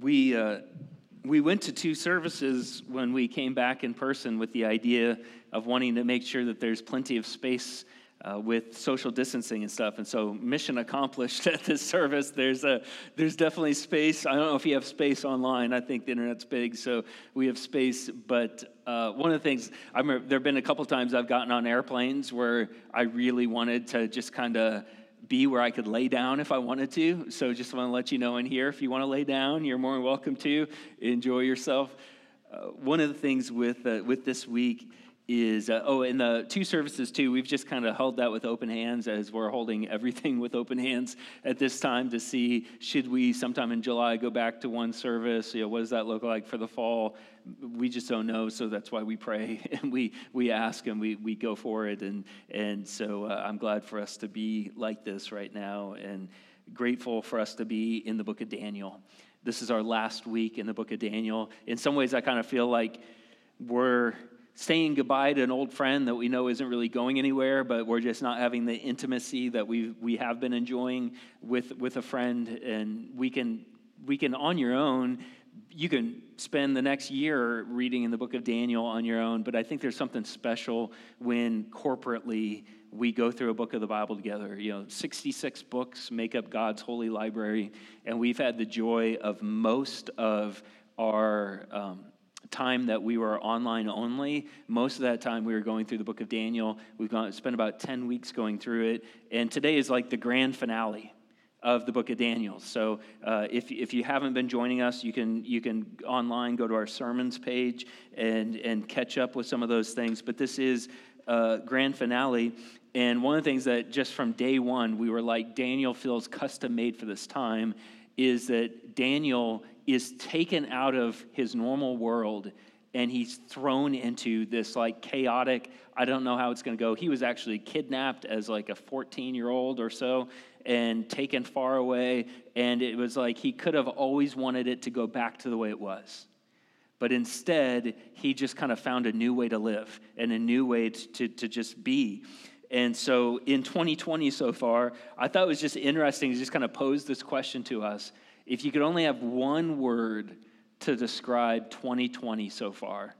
we uh, we went to two services when we came back in person with the idea of wanting to make sure that there's plenty of space uh, with social distancing and stuff. And so, mission accomplished at this service. There's a there's definitely space. I don't know if you have space online. I think the internet's big, so we have space. But uh, one of the things I remember, there have been a couple times I've gotten on airplanes where I really wanted to just kind of be where I could lay down if I wanted to. So just want to let you know in here, if you want to lay down, you're more than welcome to. Enjoy yourself. Uh, one of the things with uh, with this week is uh, oh and the two services too we've just kind of held that with open hands as we're holding everything with open hands at this time to see should we sometime in july go back to one service? You know what does that look like for the fall? We just don't know so that's why we pray and we we ask and we we go for it. And and so uh, i'm glad for us to be like this right now and grateful for us to be in the book of daniel. This is our last week in the book of daniel. In some ways i kind of feel like we're saying goodbye to an old friend that we know isn't really going anywhere, but we're just not having the intimacy that we we have been enjoying with with a friend, and we can we can on your own. You can spend the next year reading in the book of Daniel on your own, but I think there's something special when corporately we go through a book of the Bible together. You know, 66 books make up God's holy library, and we've had the joy of most of our um, time that we were online only. Most of that time we were going through the book of Daniel. We've gone, spent about 10 weeks going through it. And today is like the grand finale of the book of Daniel. So uh, if, if you haven't been joining us, you can, you can online go to our sermons page and, and catch up with some of those things. But this is uh, grand finale. And one of the things that just from day one, we were like, Daniel feels custom made for this time, is that Daniel is taken out of his normal world and he's thrown into this like chaotic i don't know how it's going to go. He was actually kidnapped as like a 14 year old or so and taken far away and it was like he could have always wanted it to go back to the way it was. But instead he just kind of found a new way to live and a new way to, to, to just be. And so in 2020 so far i thought it was just interesting to just kind of pose this question to us if you could only have one word to describe 2020 so far,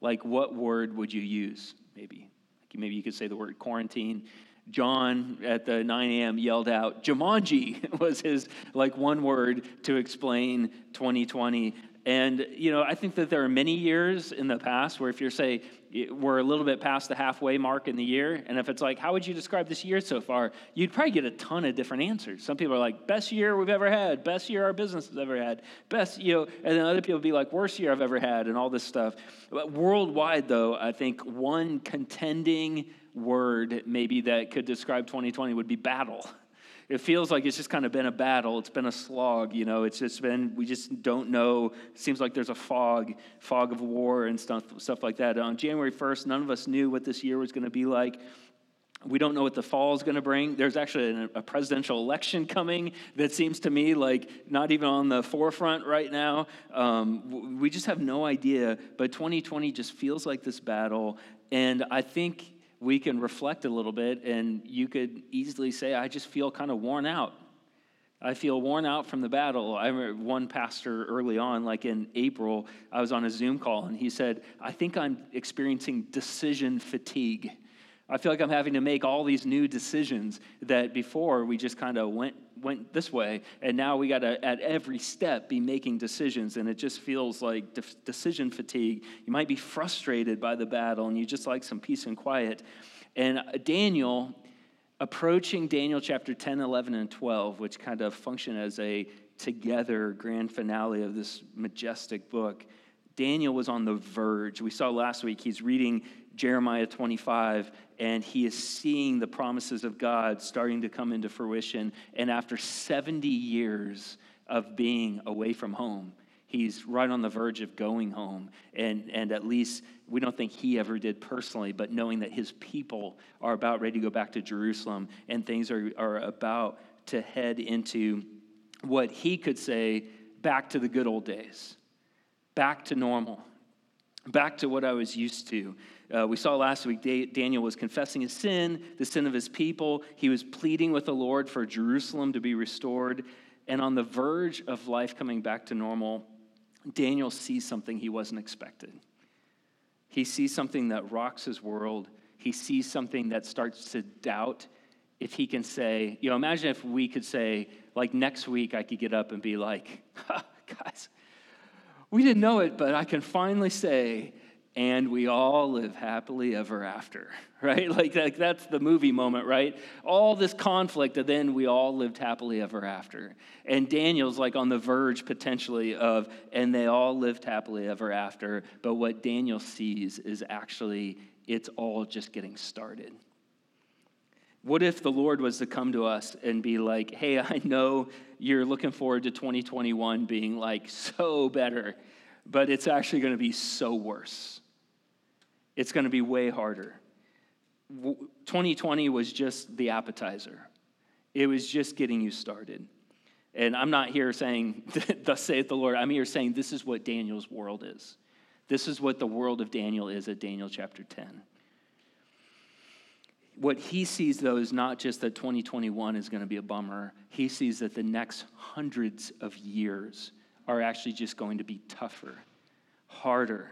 like what word would you use? Maybe. Maybe you could say the word quarantine. John at the 9 a.m. yelled out, Jumanji was his like one word to explain 2020. And, you know, I think that there are many years in the past where if you're, say, we're a little bit past the halfway mark in the year, and if it's like, how would you describe this year so far? You'd probably get a ton of different answers. Some people are like, best year we've ever had, best year our business has ever had, best, you know, and then other people be like, worst year I've ever had, and all this stuff. But worldwide, though, I think one contending word maybe that could describe 2020 would be battle it feels like it's just kind of been a battle. It's been a slog, you know. It's just been we just don't know. It seems like there's a fog, fog of war and stuff, stuff like that. On January 1st, none of us knew what this year was going to be like. We don't know what the fall is going to bring. There's actually a presidential election coming that seems to me like not even on the forefront right now. Um, we just have no idea. But 2020 just feels like this battle. And I think we can reflect a little bit, and you could easily say, I just feel kind of worn out. I feel worn out from the battle. I remember one pastor early on, like in April, I was on a Zoom call, and he said, I think I'm experiencing decision fatigue. I feel like I'm having to make all these new decisions that before we just kind of went went this way, and now we got to at every step be making decisions, and it just feels like de- decision fatigue. You might be frustrated by the battle, and you just like some peace and quiet. And uh, Daniel, approaching Daniel chapter 10, 11, and 12, which kind of function as a together grand finale of this majestic book. Daniel was on the verge. We saw last week he's reading Jeremiah 25, and he is seeing the promises of God starting to come into fruition. And after 70 years of being away from home, he's right on the verge of going home. And, and at least we don't think he ever did personally, but knowing that his people are about ready to go back to Jerusalem and things are, are about to head into what he could say back to the good old days, back to normal, back to what I was used to. Uh, we saw last week Daniel was confessing his sin, the sin of his people. He was pleading with the Lord for Jerusalem to be restored. and on the verge of life coming back to normal, Daniel sees something he wasn't expected. He sees something that rocks his world. He sees something that starts to doubt if he can say, you know, imagine if we could say, like next week, I could get up and be like, guys, we didn't know it, but I can finally say, and we all live happily ever after, right? Like, like that's the movie moment, right? All this conflict, and then we all lived happily ever after. And Daniel's like on the verge potentially of, and they all lived happily ever after. But what Daniel sees is actually, it's all just getting started. What if the Lord was to come to us and be like, hey, I know you're looking forward to 2021 being like so better, but it's actually going to be so worse. It's going to be way harder. 2020 was just the appetizer, it was just getting you started. And I'm not here saying, Thus saith the Lord. I'm here saying this is what Daniel's world is. This is what the world of Daniel is at Daniel chapter 10 what he sees, though, is not just that 2021 is going to be a bummer. He sees that the next hundreds of years are actually just going to be tougher, harder.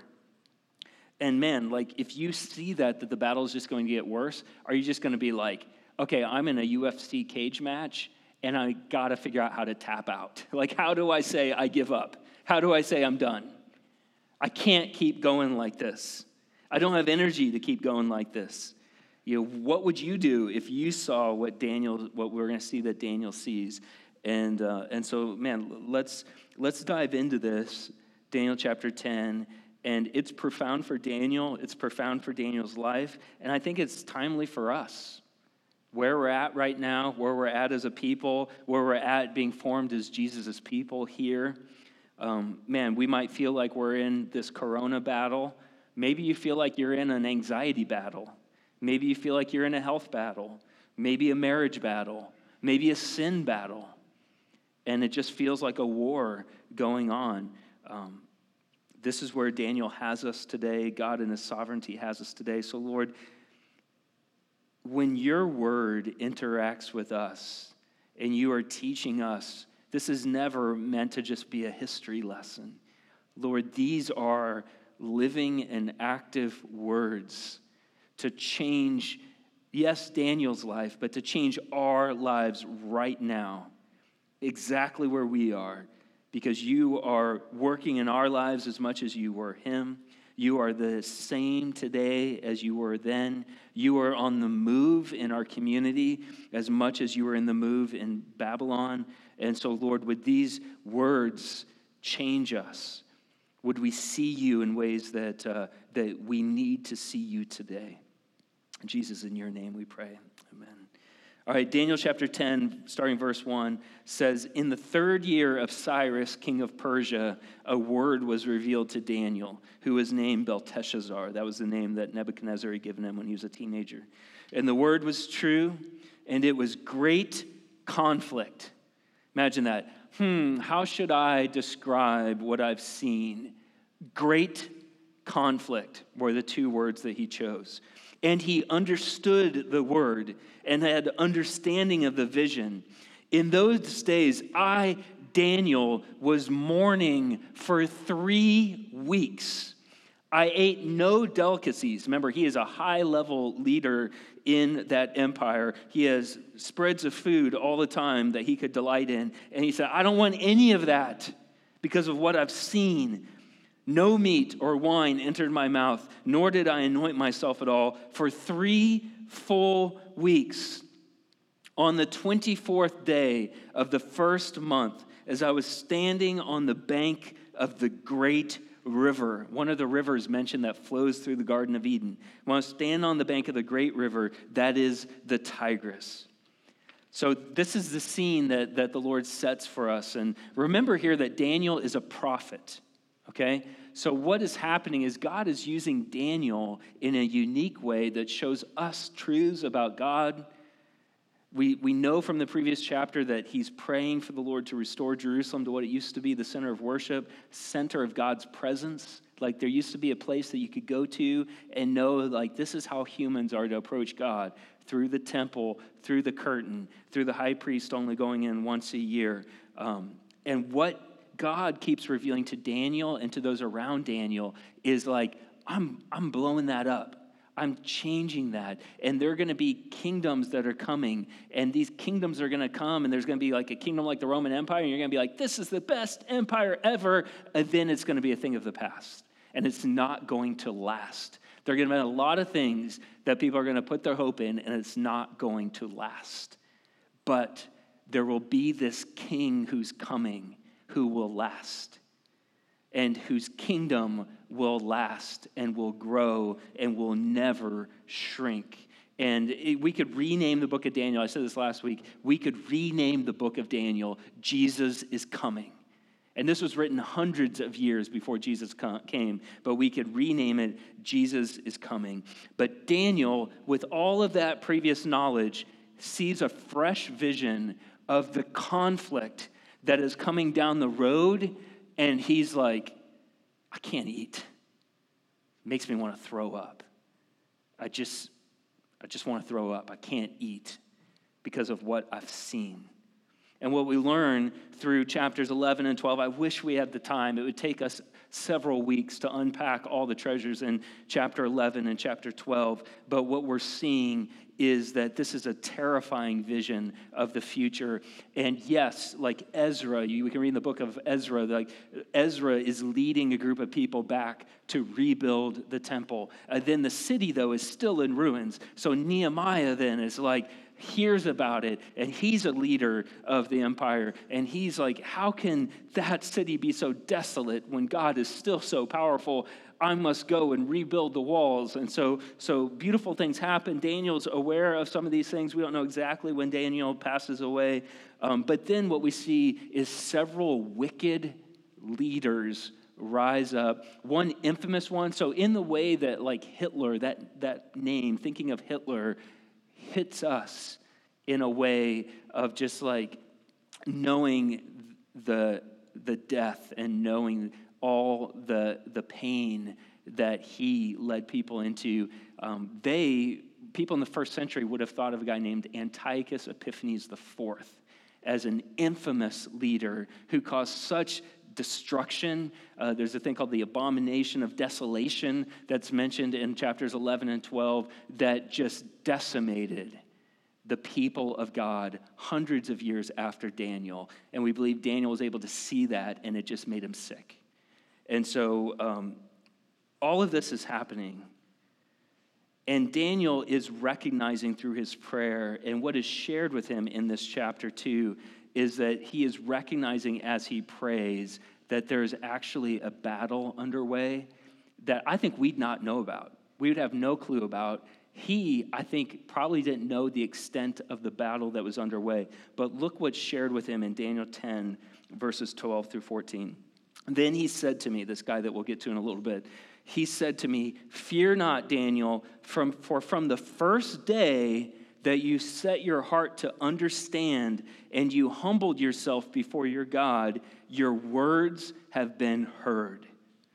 And man, like if you see that, that the battle is just going to get worse, are you just going to be like, okay, I'm in a UFC cage match and I got to figure out how to tap out? Like, how do I say I give up? How do I say I'm done? I can't keep going like this. I don't have energy to keep going like this. You know, what would you do if you saw what Daniel, what we're going to see that Daniel sees? And, uh, and so, man, let's, let's dive into this, Daniel chapter 10. And it's profound for Daniel, it's profound for Daniel's life, and I think it's timely for us. Where we're at right now, where we're at as a people, where we're at being formed as Jesus' people here. Um, man, we might feel like we're in this corona battle. Maybe you feel like you're in an anxiety battle. Maybe you feel like you're in a health battle, maybe a marriage battle, maybe a sin battle, and it just feels like a war going on. Um, this is where Daniel has us today. God in his sovereignty has us today. So, Lord, when your word interacts with us and you are teaching us, this is never meant to just be a history lesson. Lord, these are living and active words to change, yes, Daniel's life, but to change our lives right now, exactly where we are, because you are working in our lives as much as you were him. You are the same today as you were then. You are on the move in our community as much as you were in the move in Babylon. And so, Lord, would these words change us? Would we see you in ways that, uh, that we need to see you today? Jesus, in your name we pray. Amen. All right, Daniel chapter 10, starting verse 1, says In the third year of Cyrus, king of Persia, a word was revealed to Daniel, who was named Belteshazzar. That was the name that Nebuchadnezzar had given him when he was a teenager. And the word was true, and it was great conflict. Imagine that. Hmm, how should I describe what I've seen? Great conflict were the two words that he chose and he understood the word and had understanding of the vision. In those days, I, Daniel, was mourning for three weeks. I ate no delicacies. Remember, he is a high level leader in that empire. He has spreads of food all the time that he could delight in. And he said, I don't want any of that because of what I've seen. No meat or wine entered my mouth, nor did I anoint myself at all for three full weeks. On the 24th day of the first month, as I was standing on the bank of the great river, one of the rivers mentioned that flows through the Garden of Eden. When I was standing on the bank of the great river, that is the Tigris. So, this is the scene that, that the Lord sets for us. And remember here that Daniel is a prophet, okay? So, what is happening is God is using Daniel in a unique way that shows us truths about God. We, we know from the previous chapter that he's praying for the Lord to restore Jerusalem to what it used to be the center of worship, center of God's presence. Like there used to be a place that you could go to and know, like, this is how humans are to approach God through the temple, through the curtain, through the high priest only going in once a year. Um, and what God keeps revealing to Daniel and to those around Daniel is like, I'm, I'm blowing that up. I'm changing that. And there are going to be kingdoms that are coming. And these kingdoms are going to come. And there's going to be like a kingdom like the Roman Empire. And you're going to be like, this is the best empire ever. And then it's going to be a thing of the past. And it's not going to last. There are going to be a lot of things that people are going to put their hope in. And it's not going to last. But there will be this king who's coming who will last and whose kingdom will last and will grow and will never shrink. And it, we could rename the book of Daniel. I said this last week. We could rename the book of Daniel, Jesus is Coming. And this was written hundreds of years before Jesus came, but we could rename it Jesus is Coming. But Daniel, with all of that previous knowledge, sees a fresh vision of the conflict that is coming down the road and he's like, I can't eat. makes me want to throw up. I just, I just want to throw up. I can't eat because of what I've seen. And what we learn through chapters 11 and 12, I wish we had the time. It would take us several weeks to unpack all the treasures in chapter 11 and chapter 12. But what we're seeing is that this is a terrifying vision of the future. And yes, like Ezra, you, we can read in the book of Ezra, like Ezra is leading a group of people back to rebuild the temple. Uh, then the city, though, is still in ruins. So Nehemiah then is like, hears about it and he's a leader of the empire and he's like how can that city be so desolate when god is still so powerful I must go and rebuild the walls. And so, so beautiful things happen. Daniel's aware of some of these things. We don't know exactly when Daniel passes away. Um, but then what we see is several wicked leaders rise up. One infamous one. So, in the way that, like Hitler, that, that name, thinking of Hitler, hits us in a way of just like knowing the, the death and knowing all the, the pain that he led people into. Um, they, people in the first century would have thought of a guy named Antiochus Epiphanes IV as an infamous leader who caused such destruction. Uh, there's a thing called the abomination of desolation that's mentioned in chapters 11 and 12 that just decimated the people of God hundreds of years after Daniel. And we believe Daniel was able to see that and it just made him sick. And so um, all of this is happening. And Daniel is recognizing through his prayer, and what is shared with him in this chapter two is that he is recognizing as he prays that there's actually a battle underway that I think we'd not know about. We would have no clue about. He, I think, probably didn't know the extent of the battle that was underway. But look what's shared with him in Daniel 10, verses 12 through 14. Then he said to me, this guy that we'll get to in a little bit, he said to me, Fear not, Daniel, from, for from the first day that you set your heart to understand and you humbled yourself before your God, your words have been heard.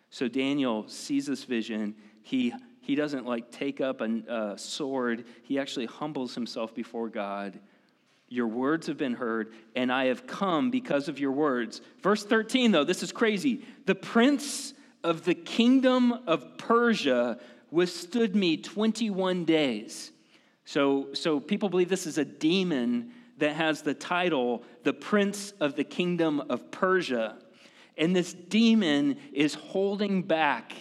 So Daniel sees this vision. He, he doesn't like take up a uh, sword, he actually humbles himself before God your words have been heard, and I have come because of your words. Verse 13, though, this is crazy. The prince of the kingdom of Persia withstood me 21 days. So, so people believe this is a demon that has the title, the prince of the kingdom of Persia. And this demon is holding back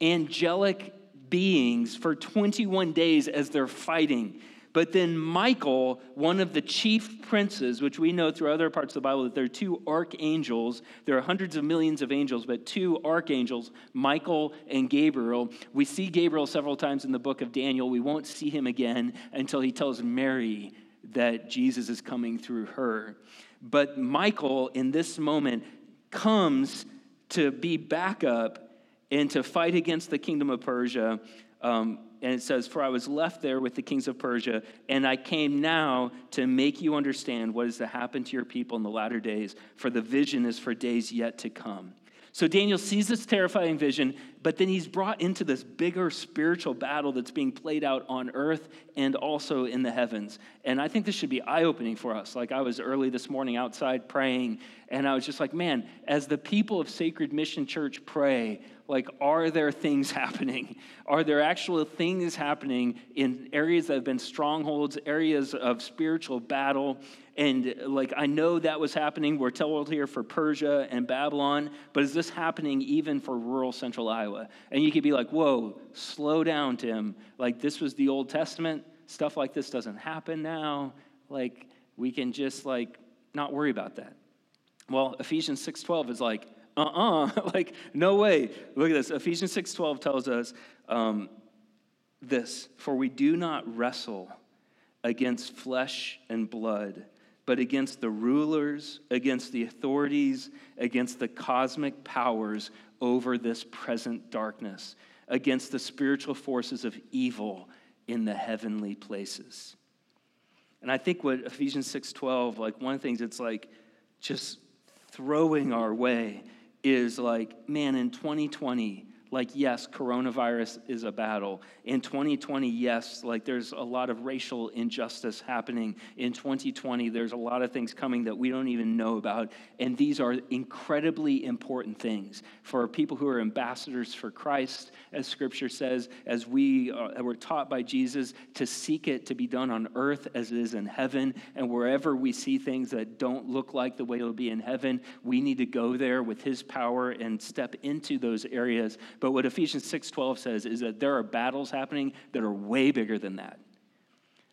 angelic beings for 21 days as they're fighting. But then Michael, one of the chief princes, which we know through other parts of the Bible that there are two archangels, there are hundreds of millions of angels, but two archangels, Michael and Gabriel. We see Gabriel several times in the book of Daniel. We won't see him again until he tells Mary that Jesus is coming through her. But Michael, in this moment, comes to be backup and to fight against the kingdom of Persia. Um, and it says, For I was left there with the kings of Persia, and I came now to make you understand what is to happen to your people in the latter days, for the vision is for days yet to come. So Daniel sees this terrifying vision, but then he's brought into this bigger spiritual battle that's being played out on earth and also in the heavens. And I think this should be eye opening for us. Like I was early this morning outside praying, and I was just like, man, as the people of Sacred Mission Church pray, like, are there things happening? Are there actual things happening in areas that have been strongholds, areas of spiritual battle? And like, I know that was happening. We're told here for Persia and Babylon, but is this happening even for rural central Iowa? And you could be like, whoa, slow down, Tim. Like, this was the Old Testament. Stuff like this doesn't happen now. Like, we can just like not worry about that. Well, Ephesians 6:12 is like, uh-uh, like no way. Look at this. Ephesians 6:12 tells us um, this: For we do not wrestle against flesh and blood but against the rulers, against the authorities, against the cosmic powers over this present darkness, against the spiritual forces of evil in the heavenly places. And I think what Ephesians 6:12, like one of the things it's like just throwing our way is like, man, in 2020, like, yes, coronavirus is a battle. In 2020, yes, like there's a lot of racial injustice happening. In 2020, there's a lot of things coming that we don't even know about. And these are incredibly important things for people who are ambassadors for Christ, as scripture says, as we uh, were taught by Jesus to seek it to be done on earth as it is in heaven. And wherever we see things that don't look like the way it'll be in heaven, we need to go there with his power and step into those areas but what Ephesians 6:12 says is that there are battles happening that are way bigger than that.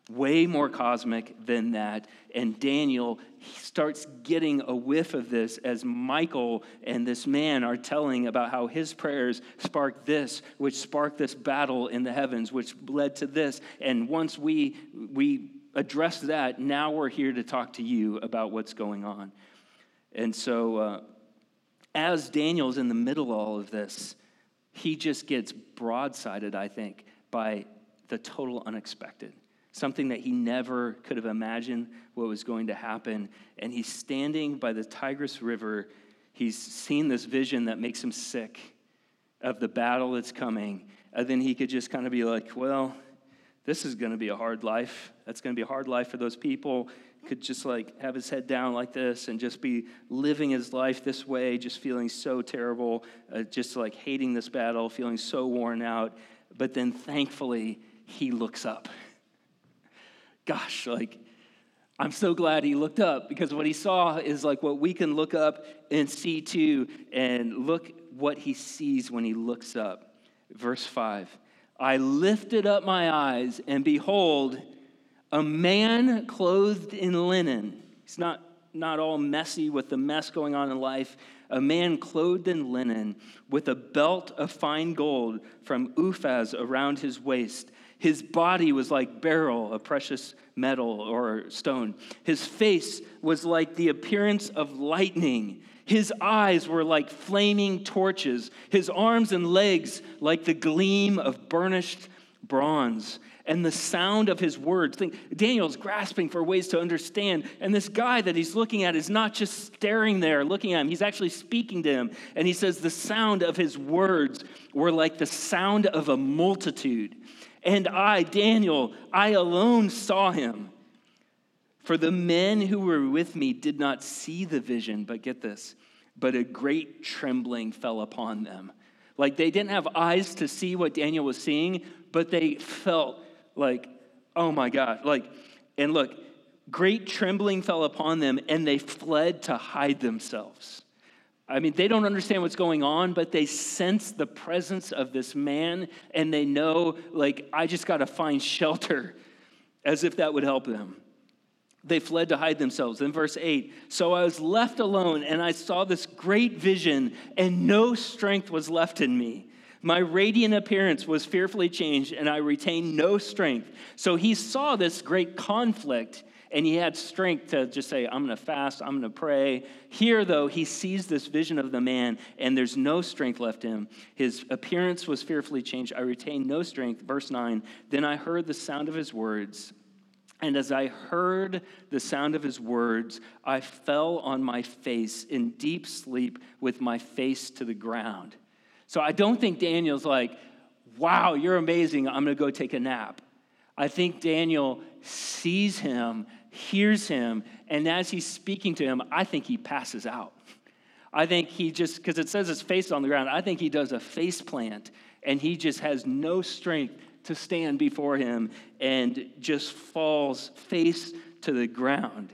Way more cosmic than that. And Daniel starts getting a whiff of this as Michael and this man are telling about how his prayers sparked this, which sparked this battle in the heavens, which led to this. And once we, we address that, now we're here to talk to you about what's going on. And so, uh, as Daniel's in the middle of all of this, he just gets broadsided, I think, by the total unexpected. Something that he never could have imagined what was going to happen. And he's standing by the Tigris River. He's seen this vision that makes him sick of the battle that's coming. And then he could just kind of be like, well, this is going to be a hard life. That's going to be a hard life for those people could just like have his head down like this and just be living his life this way, just feeling so terrible, uh, just like hating this battle, feeling so worn out. But then thankfully, he looks up. Gosh, like, I'm so glad he looked up because what he saw is like what we can look up and see too. And look what he sees when he looks up. Verse 5 I lifted up my eyes, and behold, a man clothed in linen. He's not, not all messy with the mess going on in life. A man clothed in linen with a belt of fine gold from Uphaz around his waist. His body was like beryl, a precious metal or stone. His face was like the appearance of lightning. His eyes were like flaming torches, his arms and legs like the gleam of burnished bronze and the sound of his words. Think, Daniel's grasping for ways to understand. And this guy that he's looking at is not just staring there, looking at him, he's actually speaking to him. And he says, The sound of his words were like the sound of a multitude. And mm. I, Daniel, I alone saw him. For the men who were with me did not see the vision, but get this, but a great trembling fell upon them. Like they didn't have eyes to see what Daniel was seeing, but they felt like, oh my God. Like, and look, great trembling fell upon them, and they fled to hide themselves. I mean, they don't understand what's going on, but they sense the presence of this man, and they know, like, I just got to find shelter, as if that would help them. They fled to hide themselves. In verse 8, so I was left alone, and I saw this great vision, and no strength was left in me. My radiant appearance was fearfully changed, and I retained no strength. So he saw this great conflict, and he had strength to just say, I'm going to fast, I'm going to pray. Here, though, he sees this vision of the man, and there's no strength left in him. His appearance was fearfully changed. I retained no strength. Verse 9 Then I heard the sound of his words And as I heard the sound of his words, I fell on my face in deep sleep with my face to the ground. So I don't think Daniel's like, wow, you're amazing. I'm going to go take a nap. I think Daniel sees him, hears him, and as he's speaking to him, I think he passes out. I think he just, because it says his face on the ground, I think he does a face plant and he just has no strength to stand before him and just falls face to the ground.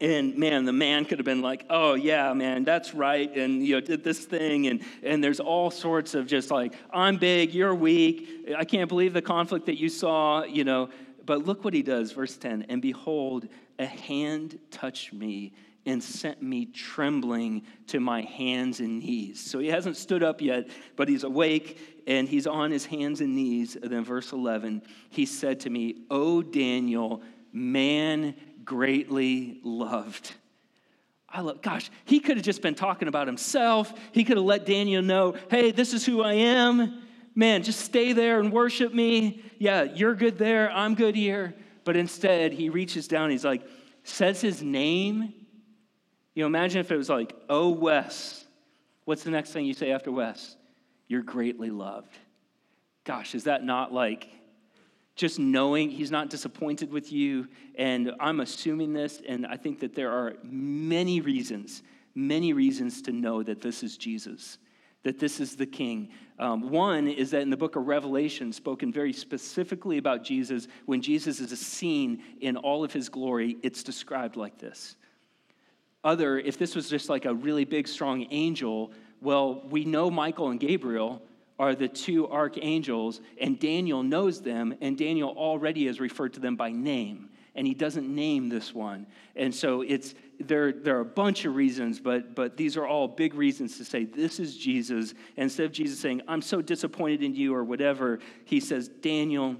And man, the man could have been like, oh, yeah, man, that's right. And, you know, did this thing. And, and there's all sorts of just like, I'm big, you're weak. I can't believe the conflict that you saw, you know. But look what he does, verse 10 And behold, a hand touched me and sent me trembling to my hands and knees. So he hasn't stood up yet, but he's awake and he's on his hands and knees. And then, verse 11, he said to me, O Daniel, man greatly loved. I love, gosh, he could have just been talking about himself. He could have let Daniel know, hey, this is who I am. Man, just stay there and worship me. Yeah, you're good there. I'm good here. But instead, he reaches down. He's like, says his name you know, imagine if it was like, oh, Wes. What's the next thing you say after Wes? You're greatly loved. Gosh, is that not like just knowing he's not disappointed with you? And I'm assuming this, and I think that there are many reasons, many reasons to know that this is Jesus, that this is the King. Um, one is that in the book of Revelation, spoken very specifically about Jesus, when Jesus is seen in all of his glory, it's described like this other, if this was just like a really big, strong angel, well, we know Michael and Gabriel are the two archangels, and Daniel knows them, and Daniel already has referred to them by name, and he doesn't name this one. And so it's there, there are a bunch of reasons, but, but these are all big reasons to say, This is Jesus. And instead of Jesus saying, I'm so disappointed in you or whatever, he says, Daniel,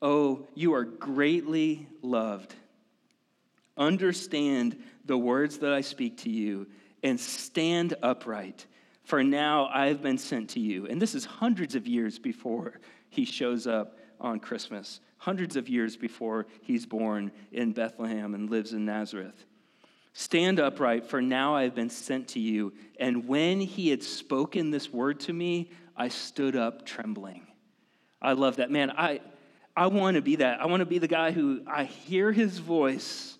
oh, you are greatly loved. Understand the words that I speak to you and stand upright. For now I have been sent to you. And this is hundreds of years before he shows up on Christmas, hundreds of years before he's born in Bethlehem and lives in Nazareth. Stand upright, for now I have been sent to you. And when he had spoken this word to me, I stood up trembling. I love that. Man, I, I want to be that. I want to be the guy who I hear his voice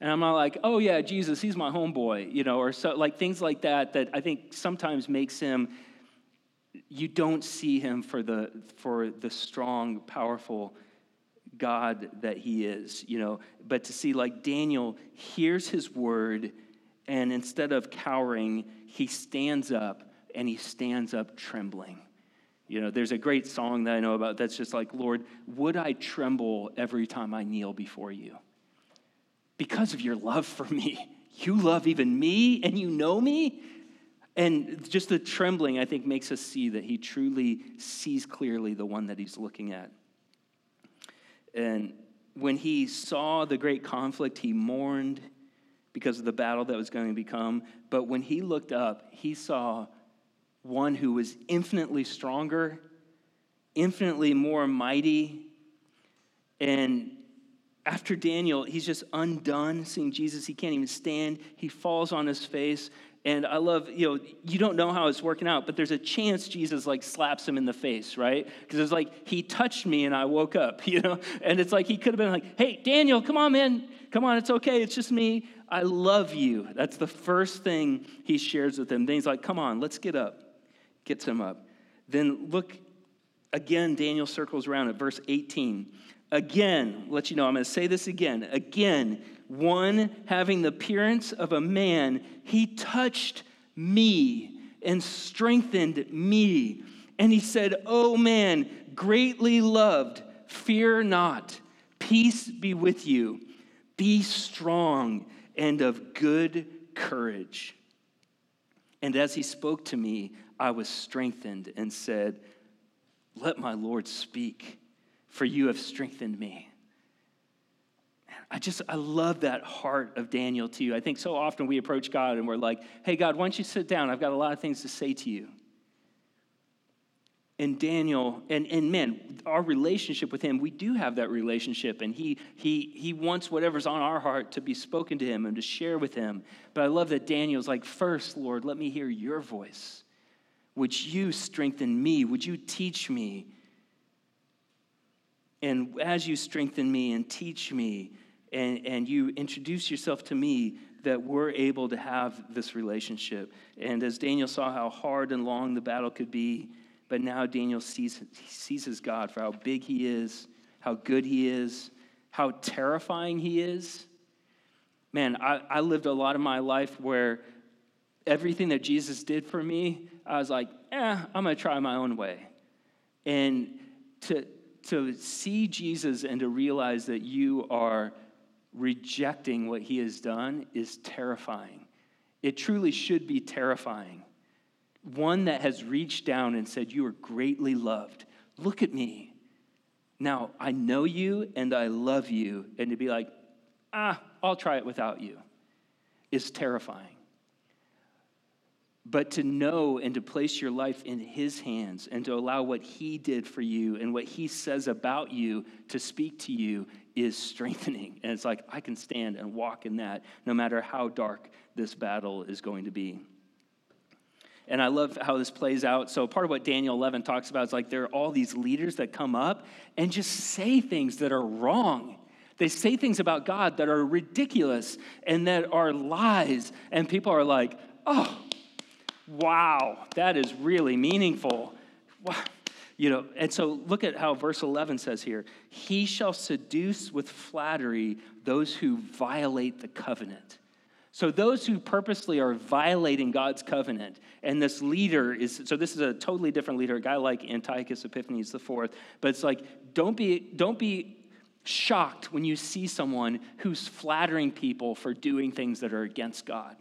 and I'm not like, oh yeah, Jesus, he's my homeboy, you know, or so like things like that that I think sometimes makes him you don't see him for the for the strong, powerful God that he is, you know, but to see like Daniel hears his word and instead of cowering, he stands up and he stands up trembling. You know, there's a great song that I know about that's just like, Lord, would I tremble every time I kneel before you? because of your love for me. You love even me and you know me. And just the trembling, I think, makes us see that he truly sees clearly the one that he's looking at. And when he saw the great conflict, he mourned because of the battle that was going to become. But when he looked up, he saw one who was infinitely stronger, infinitely more mighty, and after Daniel, he's just undone seeing Jesus. He can't even stand. He falls on his face. And I love, you know, you don't know how it's working out, but there's a chance Jesus like slaps him in the face, right? Because it's like, he touched me and I woke up, you know? And it's like, he could have been like, hey, Daniel, come on, man. Come on, it's okay. It's just me. I love you. That's the first thing he shares with him. Then he's like, come on, let's get up. Gets him up. Then look again, Daniel circles around at verse 18. Again, let you know, I'm going to say this again. Again, one having the appearance of a man, he touched me and strengthened me. And he said, Oh man, greatly loved, fear not. Peace be with you. Be strong and of good courage. And as he spoke to me, I was strengthened and said, Let my Lord speak for you have strengthened me. I just, I love that heart of Daniel too. I think so often we approach God and we're like, hey, God, why don't you sit down? I've got a lot of things to say to you. and Daniel, and, and man, our relationship with him, we do have that relationship. And he, he, he wants whatever's on our heart to be spoken to him and to share with him. But I love that Daniel's like, first, Lord, let me hear your voice. Would you strengthen me? Would you teach me? And as you strengthen me and teach me, and, and you introduce yourself to me, that we're able to have this relationship. And as Daniel saw how hard and long the battle could be, but now Daniel sees, sees his God for how big he is, how good he is, how terrifying he is. Man, I, I lived a lot of my life where everything that Jesus did for me, I was like, eh, I'm going to try my own way. And to, to see Jesus and to realize that you are rejecting what he has done is terrifying. It truly should be terrifying one that has reached down and said, You are greatly loved. Look at me. Now, I know you and I love you. And to be like, Ah, I'll try it without you is terrifying. But to know and to place your life in His hands and to allow what He did for you and what He says about you to speak to you is strengthening. And it's like, I can stand and walk in that no matter how dark this battle is going to be. And I love how this plays out. So, part of what Daniel 11 talks about is like there are all these leaders that come up and just say things that are wrong. They say things about God that are ridiculous and that are lies. And people are like, oh, wow, that is really meaningful. Wow. You know, and so look at how verse 11 says here He shall seduce with flattery those who violate the covenant. So, those who purposely are violating God's covenant, and this leader is, so this is a totally different leader, a guy like Antiochus Epiphanes IV, but it's like, don't be, don't be shocked when you see someone who's flattering people for doing things that are against God.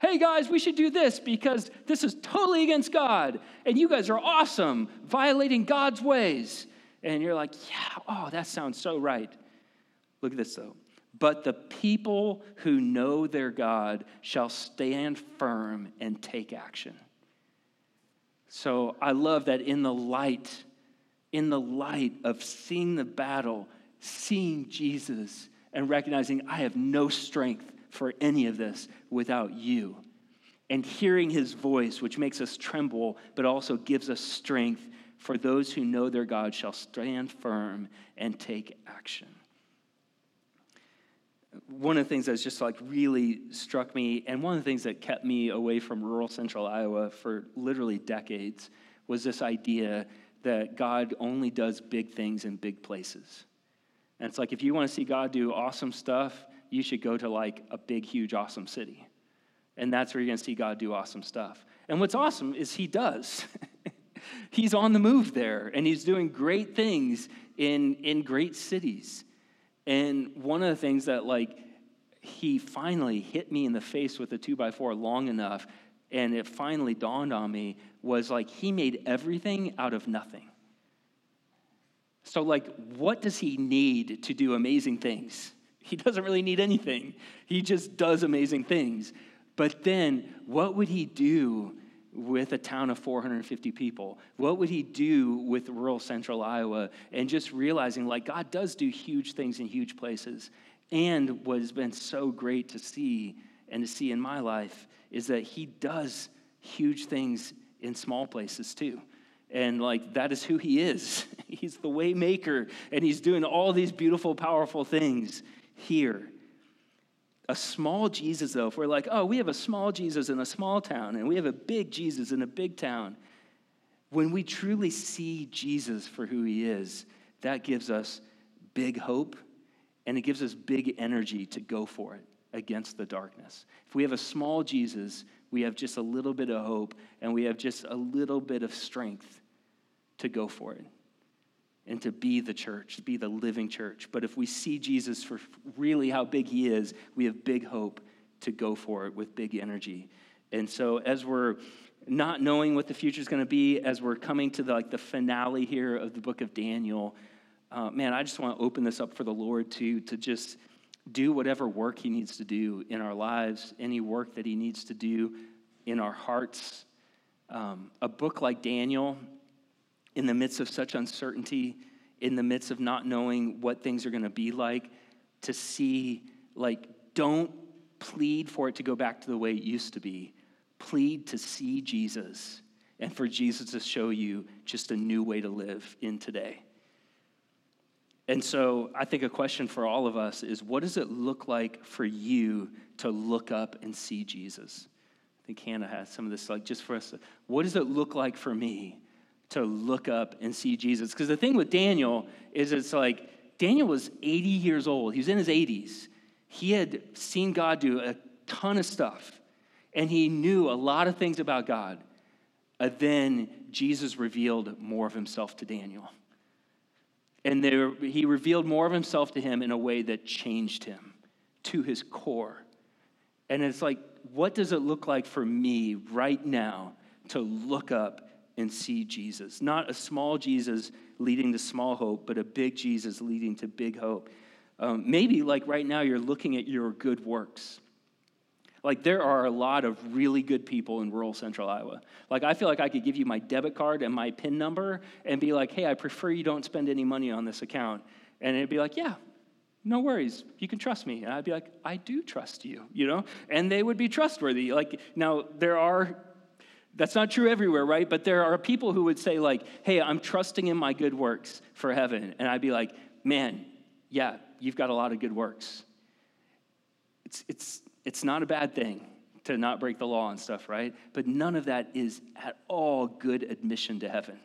Hey guys, we should do this because this is totally against God, and you guys are awesome, violating God's ways. And you're like, yeah, oh, that sounds so right. Look at this though. But the people who know their God shall stand firm and take action. So I love that in the light, in the light of seeing the battle, seeing Jesus, and recognizing I have no strength for any of this without you. And hearing his voice, which makes us tremble, but also gives us strength, for those who know their God shall stand firm and take action one of the things that's just like really struck me, and one of the things that kept me away from rural central Iowa for literally decades, was this idea that God only does big things in big places. And it's like if you want to see God do awesome stuff, you should go to like a big, huge, awesome city. And that's where you're going to see God do awesome stuff. And what's awesome is He does. he's on the move there, and He's doing great things in, in great cities. And one of the things that, like, he finally hit me in the face with a two by four long enough, and it finally dawned on me was like, he made everything out of nothing. So, like, what does he need to do amazing things? He doesn't really need anything, he just does amazing things. But then, what would he do with a town of 450 people? What would he do with rural central Iowa? And just realizing, like, God does do huge things in huge places. And what has been so great to see and to see in my life is that he does huge things in small places too. And like that is who he is. he's the way maker and he's doing all these beautiful powerful things here a small Jesus, though, if we're like, oh, we have a small Jesus in a small town and we have a big Jesus in a big town, when we truly see Jesus for who he is, that gives us big hope and it gives us big energy to go for it against the darkness. If we have a small Jesus, we have just a little bit of hope and we have just a little bit of strength to go for it and to be the church, to be the living church. But if we see Jesus for really how big he is, we have big hope to go for it with big energy. And so as we're not knowing what the future is going to be, as we're coming to the, like the finale here of the book of Daniel, uh, man, I just want to open this up for the Lord to, to just do whatever work he needs to do in our lives, any work that he needs to do in our hearts. Um, a book like Daniel in the midst of such uncertainty, in the midst of not knowing what things are going to be like, to see, like, don't plead for it to go back to the way it used to be. Plead to see Jesus and for Jesus to show you just a new way to live in today. And so I think a question for all of us is what does it look like for you to look up and see Jesus? I think Hannah has some of this, like just for us. What does it look like for me to look up and see Jesus? Because the thing with Daniel is it's like Daniel was 80 years old, he was in his 80s. He had seen God do a ton of stuff, and he knew a lot of things about God. Then Jesus revealed more of himself to Daniel. And there, he revealed more of himself to him in a way that changed him to his core. And it's like, what does it look like for me right now to look up and see Jesus? Not a small Jesus leading to small hope, but a big Jesus leading to big hope. Um, maybe, like right now, you're looking at your good works like, there are a lot of really good people in rural central Iowa. Like, I feel like I could give you my debit card and my PIN number and be like, hey, I prefer you don't spend any money on this account. And it'd be like, yeah, no worries. You can trust me. And I'd be like, I do trust you, you know? And they would be trustworthy. Like, now, there are that's not true everywhere, right? But there are people who would say, like, hey, I'm trusting in my good works for heaven. And I'd be like, man, yeah, you've got a lot of good works. It's, it's, it's not a bad thing to not break the law and stuff, right? But none of that is at all good admission to heaven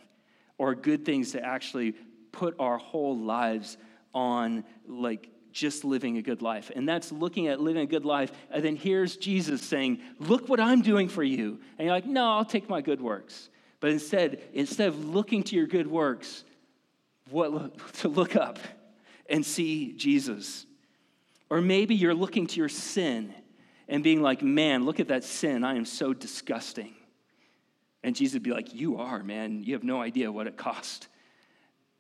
or good things to actually put our whole lives on, like just living a good life. And that's looking at living a good life. And then here's Jesus saying, Look what I'm doing for you. And you're like, No, I'll take my good works. But instead, instead of looking to your good works, what to look up and see Jesus. Or maybe you're looking to your sin and being like, man, look at that sin. I am so disgusting. And Jesus would be like, you are, man. You have no idea what it cost.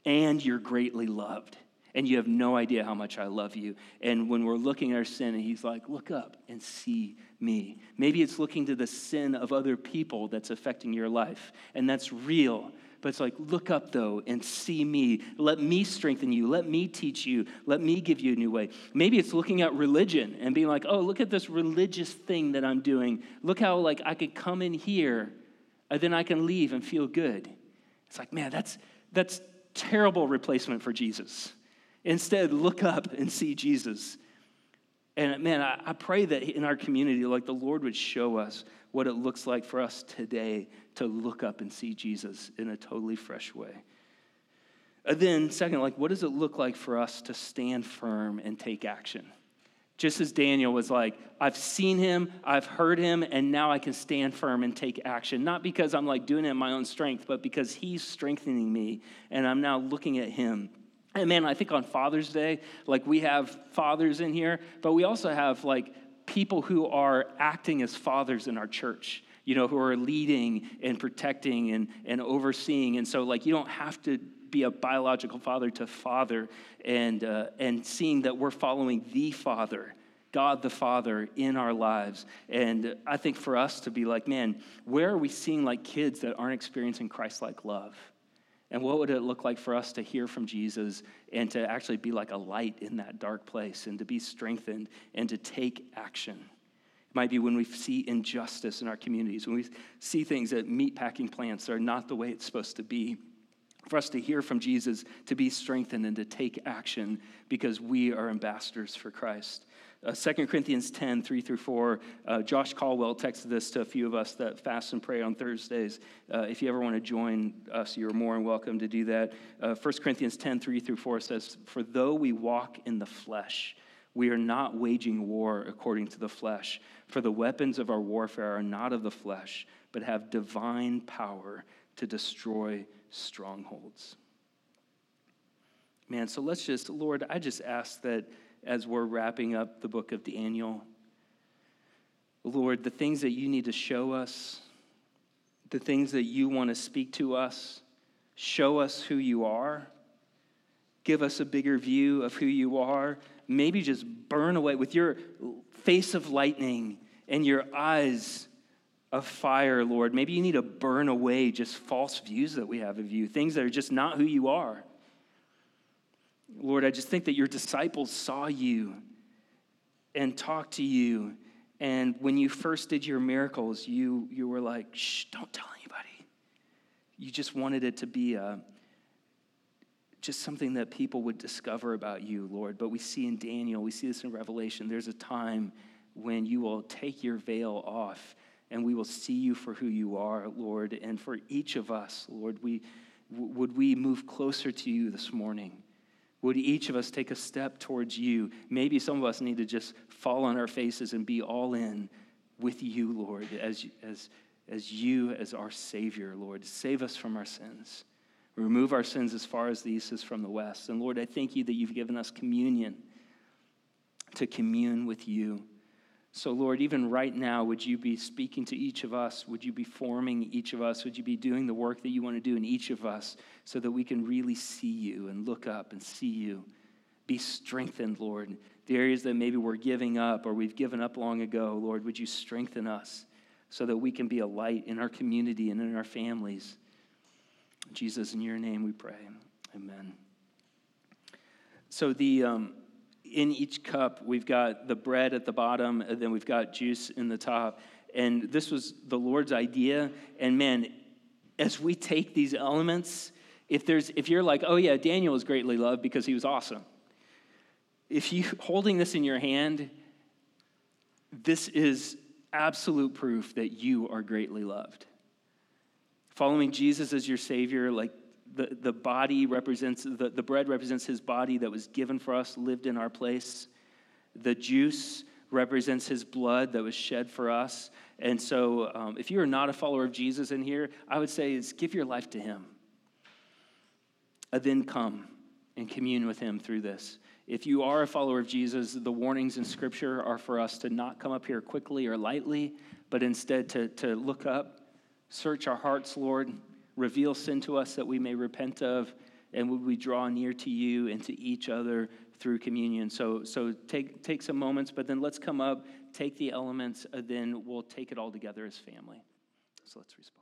And you're greatly loved. And you have no idea how much I love you. And when we're looking at our sin, and he's like, look up and see me. Maybe it's looking to the sin of other people that's affecting your life. And that's real. But it's like, look up though and see me. Let me strengthen you. Let me teach you. Let me give you a new way. Maybe it's looking at religion and being like, oh, look at this religious thing that I'm doing. Look how like I could come in here and then I can leave and feel good. It's like, man, that's that's terrible replacement for Jesus. Instead, look up and see Jesus. And man, I, I pray that in our community, like the Lord would show us what it looks like for us today to look up and see Jesus in a totally fresh way. And then, second, like, what does it look like for us to stand firm and take action? Just as Daniel was like, I've seen him, I've heard him, and now I can stand firm and take action. Not because I'm like doing it in my own strength, but because he's strengthening me, and I'm now looking at him. And man, I think on Father's Day, like we have fathers in here, but we also have like people who are acting as fathers in our church you know, who are leading and protecting and, and overseeing. And so, like, you don't have to be a biological father to father and, uh, and seeing that we're following the Father, God the Father, in our lives. And I think for us to be like, man, where are we seeing like kids that aren't experiencing Christ like love? And what would it look like for us to hear from Jesus and to actually be like a light in that dark place and to be strengthened and to take action? It might be when we see injustice in our communities, when we see things that meatpacking plants are not the way it's supposed to be. For us to hear from Jesus, to be strengthened, and to take action because we are ambassadors for Christ. Uh, 2 Corinthians 10, 3 through 4. Uh, Josh Caldwell texted this to a few of us that fast and pray on Thursdays. Uh, if you ever want to join us, you're more than welcome to do that. Uh, 1 Corinthians 10, 3 through 4 says, For though we walk in the flesh, we are not waging war according to the flesh, for the weapons of our warfare are not of the flesh, but have divine power to destroy strongholds. Man, so let's just, Lord, I just ask that as we're wrapping up the book of Daniel, Lord, the things that you need to show us, the things that you want to speak to us, show us who you are, give us a bigger view of who you are, maybe just burn away with your face of lightning and your eyes of fire, Lord. Maybe you need to burn away just false views that we have of you, things that are just not who you are. Lord, I just think that your disciples saw you and talked to you. And when you first did your miracles, you, you were like, shh, don't tell anybody. You just wanted it to be a, just something that people would discover about you, Lord. But we see in Daniel, we see this in Revelation, there's a time when you will take your veil off and we will see you for who you are, Lord. And for each of us, Lord, we, would we move closer to you this morning? Would each of us take a step towards you? Maybe some of us need to just fall on our faces and be all in with you, Lord, as, as, as you as our Savior, Lord. Save us from our sins. Remove our sins as far as the east is from the west. And Lord, I thank you that you've given us communion to commune with you. So, Lord, even right now, would you be speaking to each of us? Would you be forming each of us? Would you be doing the work that you want to do in each of us so that we can really see you and look up and see you? Be strengthened, Lord. The areas that maybe we're giving up or we've given up long ago, Lord, would you strengthen us so that we can be a light in our community and in our families? Jesus, in your name we pray. Amen. So, the. Um, in each cup, we've got the bread at the bottom, and then we've got juice in the top. And this was the Lord's idea. And man, as we take these elements, if there's if you're like, oh yeah, Daniel is greatly loved because he was awesome. If you holding this in your hand, this is absolute proof that you are greatly loved. Following Jesus as your Savior, like the, the body represents, the, the bread represents his body that was given for us, lived in our place. The juice represents his blood that was shed for us. And so, um, if you are not a follower of Jesus in here, I would say is give your life to him. And then come and commune with him through this. If you are a follower of Jesus, the warnings in Scripture are for us to not come up here quickly or lightly, but instead to, to look up, search our hearts, Lord, Reveal sin to us that we may repent of, and would we draw near to you and to each other through communion. So, so take, take some moments, but then let's come up, take the elements, and then we'll take it all together as family. So let's respond.